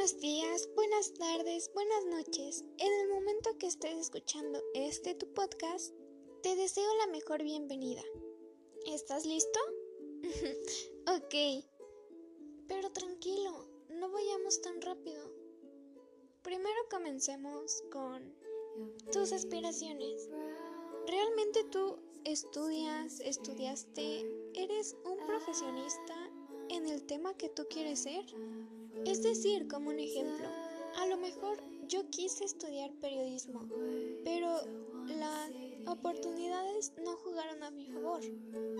Buenos días, buenas tardes, buenas noches. En el momento que estés escuchando este tu podcast, te deseo la mejor bienvenida. ¿Estás listo? ok. Pero tranquilo, no vayamos tan rápido. Primero comencemos con tus aspiraciones. ¿Realmente tú estudias, estudiaste, eres un profesionista en el tema que tú quieres ser? Es decir, como un ejemplo, a lo mejor yo quise estudiar periodismo, pero las oportunidades no jugaron a mi favor.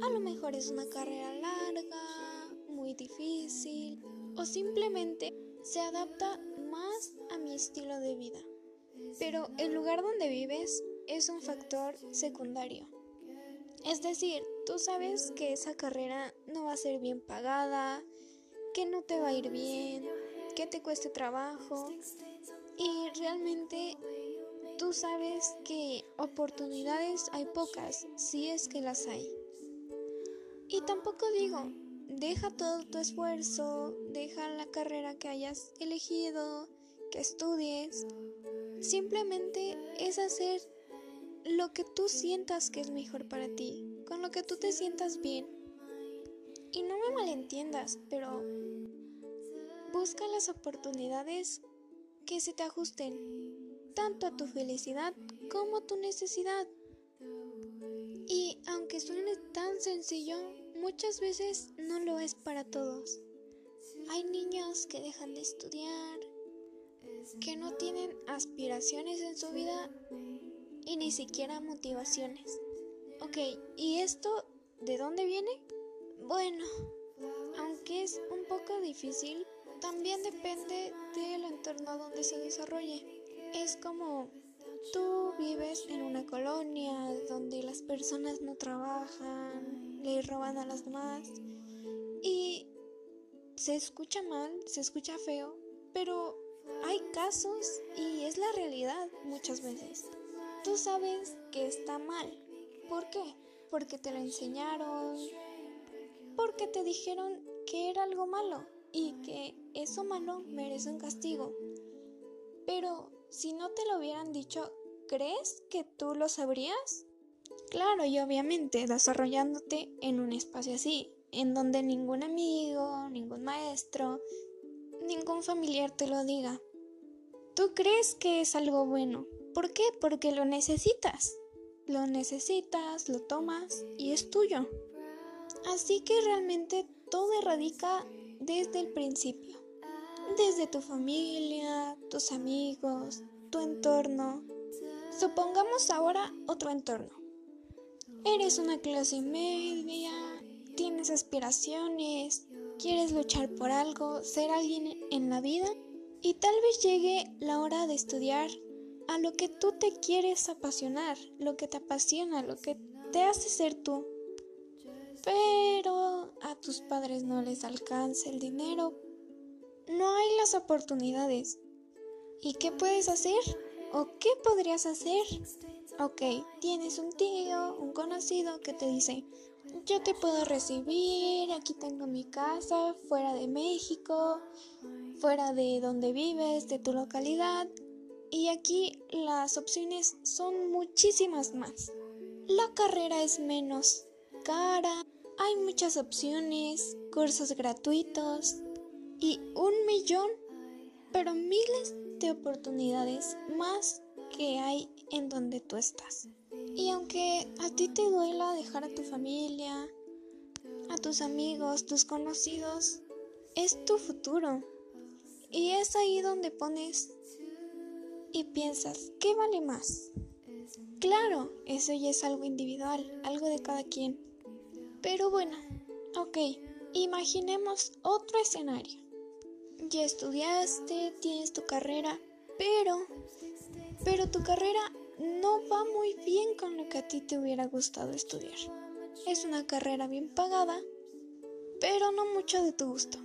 A lo mejor es una carrera larga, muy difícil, o simplemente se adapta más a mi estilo de vida. Pero el lugar donde vives es un factor secundario. Es decir, tú sabes que esa carrera no va a ser bien pagada, que no te va a ir bien, que te cueste trabajo y realmente tú sabes que oportunidades hay pocas, si es que las hay. Y tampoco digo, deja todo tu esfuerzo, deja la carrera que hayas elegido, que estudies. Simplemente es hacer lo que tú sientas que es mejor para ti, con lo que tú te sientas bien. Y no me malentiendas, pero busca las oportunidades que se te ajusten tanto a tu felicidad como a tu necesidad. Y aunque suene tan sencillo, muchas veces no lo es para todos. Hay niños que dejan de estudiar, que no tienen aspiraciones en su vida y ni siquiera motivaciones. Ok, ¿y esto de dónde viene? Bueno, aunque es un poco difícil, también depende del entorno donde se desarrolle. Es como tú vives en una colonia donde las personas no trabajan, le roban a las demás y se escucha mal, se escucha feo, pero hay casos y es la realidad muchas veces. Tú sabes que está mal. ¿Por qué? Porque te lo enseñaron, porque te dijeron que era algo malo y que eso malo merece un castigo. Pero si no te lo hubieran dicho, ¿crees que tú lo sabrías? Claro, y obviamente desarrollándote en un espacio así, en donde ningún amigo, ningún maestro, ningún familiar te lo diga. Tú crees que es algo bueno. ¿Por qué? Porque lo necesitas. Lo necesitas, lo tomas y es tuyo. Así que realmente todo radica desde el principio, desde tu familia, tus amigos, tu entorno. Supongamos ahora otro entorno. Eres una clase media, tienes aspiraciones, quieres luchar por algo, ser alguien en la vida y tal vez llegue la hora de estudiar a lo que tú te quieres apasionar, lo que te apasiona, lo que te hace ser tú. Pero a tus padres no les alcanza el dinero. No hay las oportunidades. ¿Y qué puedes hacer? ¿O qué podrías hacer? Ok, tienes un tío, un conocido que te dice, yo te puedo recibir, aquí tengo mi casa, fuera de México, fuera de donde vives, de tu localidad. Y aquí las opciones son muchísimas más. La carrera es menos cara, hay muchas opciones, cursos gratuitos y un millón, pero miles de oportunidades más que hay en donde tú estás. Y aunque a ti te duela dejar a tu familia, a tus amigos, tus conocidos, es tu futuro. Y es ahí donde pones y piensas, ¿qué vale más? Claro, eso ya es algo individual, algo de cada quien. Pero bueno, ok, imaginemos otro escenario. Ya estudiaste, tienes tu carrera, pero, pero tu carrera no va muy bien con lo que a ti te hubiera gustado estudiar. Es una carrera bien pagada, pero no mucho de tu gusto.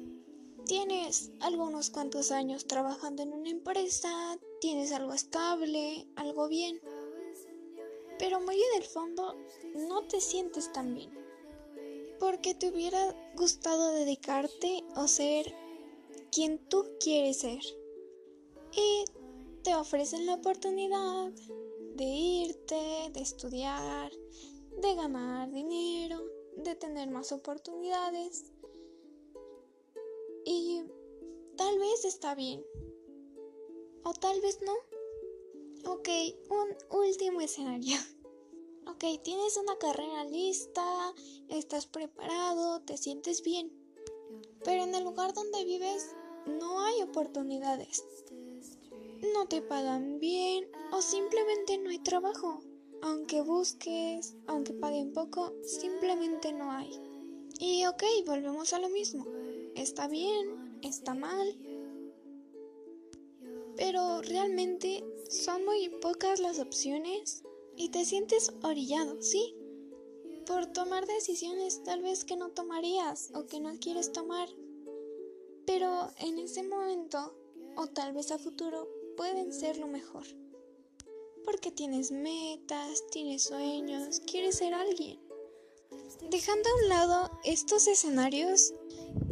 Tienes algunos cuantos años trabajando en una empresa, tienes algo estable, algo bien, pero muy en el fondo no te sientes tan bien porque te hubiera gustado dedicarte o ser quien tú quieres ser. y te ofrecen la oportunidad de irte, de estudiar, de ganar dinero, de tener más oportunidades. Y tal vez está bien. O tal vez no. Ok, un último escenario. Ok, tienes una carrera lista, estás preparado, te sientes bien. Pero en el lugar donde vives no hay oportunidades. No te pagan bien o simplemente no hay trabajo. Aunque busques, aunque paguen poco, simplemente no hay. Y ok, volvemos a lo mismo. Está bien, está mal. Pero realmente son muy pocas las opciones y te sientes orillado, ¿sí? Por tomar decisiones tal vez que no tomarías o que no quieres tomar. Pero en ese momento, o tal vez a futuro, pueden ser lo mejor. Porque tienes metas, tienes sueños, quieres ser alguien. Dejando a un lado estos escenarios,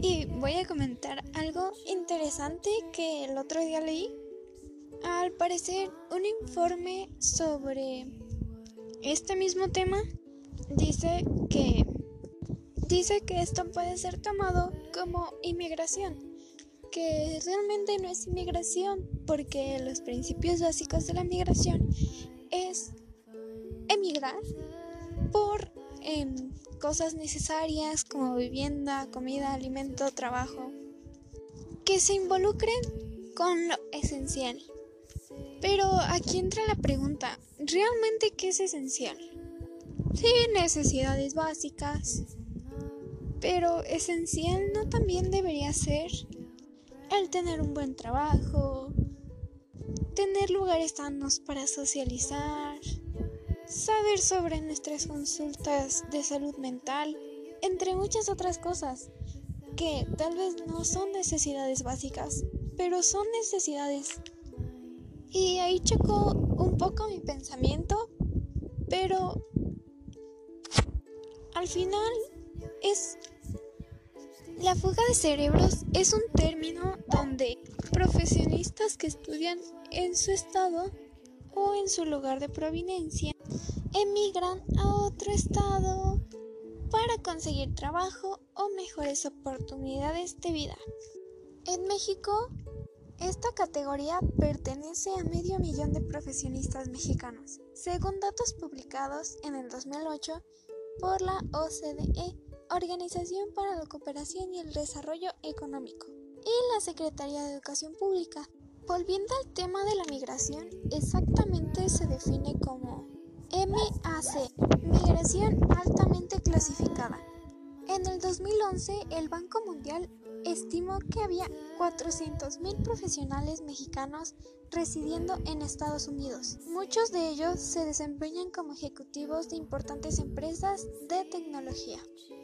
y voy a comentar algo interesante que el otro día leí. Al parecer, un informe sobre este mismo tema dice que dice que esto puede ser tomado como inmigración que realmente no es inmigración, porque los principios básicos de la migración es emigrar por em, cosas necesarias como vivienda, comida, alimento, trabajo, que se involucren con lo esencial. Pero aquí entra la pregunta, ¿realmente qué es esencial? Sí, necesidades básicas, pero esencial no también debería ser el tener un buen trabajo, tener lugares sanos para socializar, saber sobre nuestras consultas de salud mental, entre muchas otras cosas que tal vez no son necesidades básicas, pero son necesidades. Y ahí chocó poco mi pensamiento, pero al final es la fuga de cerebros es un término donde profesionistas que estudian en su estado o en su lugar de providencia emigran a otro estado para conseguir trabajo o mejores oportunidades de vida. En México, esta categoría pertenece a medio millón de profesionistas mexicanos, según datos publicados en el 2008 por la OCDE Organización para la Cooperación y el Desarrollo Económico y la Secretaría de Educación Pública. Volviendo al tema de la migración, exactamente se define como MAC, migración altamente clasificada. En el 2011, el Banco Mundial estimó que había 400.000 profesionales mexicanos residiendo en Estados Unidos. Muchos de ellos se desempeñan como ejecutivos de importantes empresas de tecnología.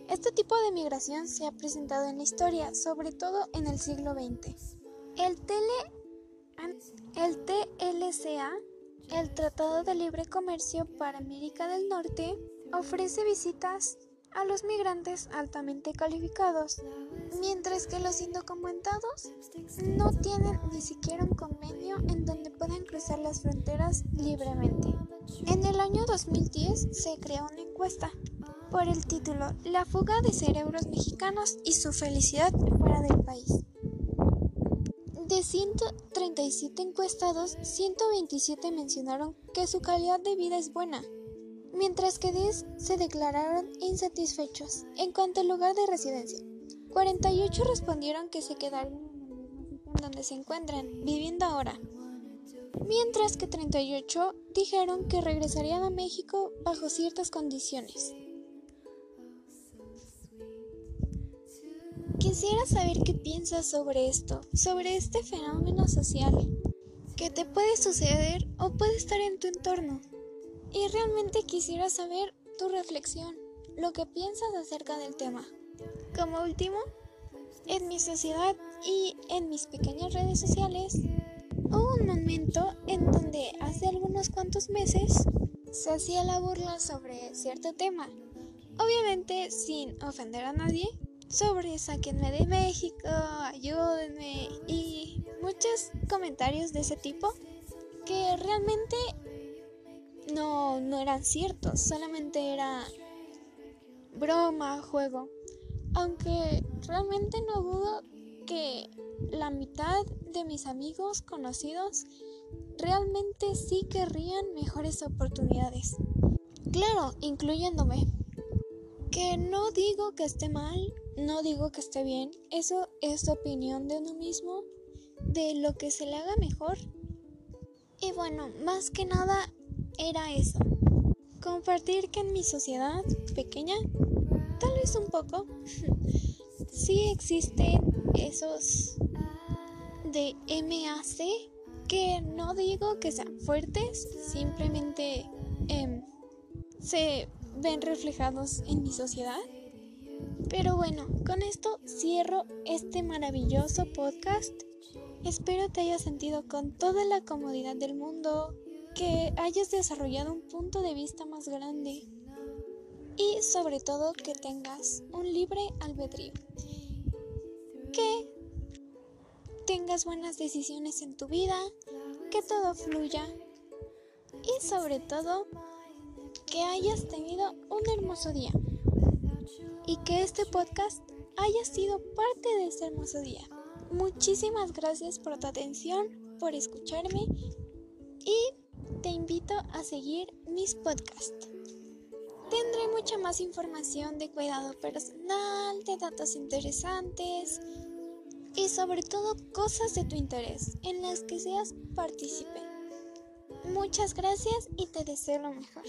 Este tipo de migración se ha presentado en la historia, sobre todo en el siglo XX. El, el TLCA, el Tratado de Libre Comercio para América del Norte, ofrece visitas a los migrantes altamente calificados, mientras que los indocumentados no tienen ni siquiera un convenio en donde puedan cruzar las fronteras libremente. En el año 2010 se creó una encuesta por el título La fuga de cerebros mexicanos y su felicidad fuera del país. De 137 encuestados, 127 mencionaron que su calidad de vida es buena, mientras que 10 se declararon insatisfechos en cuanto al lugar de residencia. 48 respondieron que se quedaron donde se encuentran, viviendo ahora, mientras que 38 dijeron que regresarían a México bajo ciertas condiciones. Quisiera saber qué piensas sobre esto, sobre este fenómeno social que te puede suceder o puede estar en tu entorno. Y realmente quisiera saber tu reflexión, lo que piensas acerca del tema. Como último, en mi sociedad y en mis pequeñas redes sociales, hubo un momento en donde hace algunos cuantos meses se hacía la burla sobre cierto tema. Obviamente sin ofender a nadie, sobre sáquenme de México, ayúdenme y muchos comentarios de ese tipo que realmente no, no eran ciertos, solamente era broma, juego. Aunque realmente no dudo que la mitad de mis amigos conocidos realmente sí querrían mejores oportunidades. Claro, incluyéndome. Que no digo que esté mal, no digo que esté bien, eso es opinión de uno mismo, de lo que se le haga mejor. Y bueno, más que nada era eso. Compartir que en mi sociedad pequeña, tal vez un poco, sí existen esos de MAC que no digo que sean fuertes, simplemente em, se ven reflejados en mi sociedad. Pero bueno, con esto cierro este maravilloso podcast. Espero te hayas sentido con toda la comodidad del mundo, que hayas desarrollado un punto de vista más grande y sobre todo que tengas un libre albedrío. Que tengas buenas decisiones en tu vida, que todo fluya y sobre todo que hayas tenido un hermoso día y que este podcast haya sido parte de ese hermoso día. Muchísimas gracias por tu atención, por escucharme y te invito a seguir mis podcasts. Tendré mucha más información de cuidado personal, de datos interesantes, y sobre todo cosas de tu interés en las que seas partícipe. Muchas gracias y te deseo lo mejor.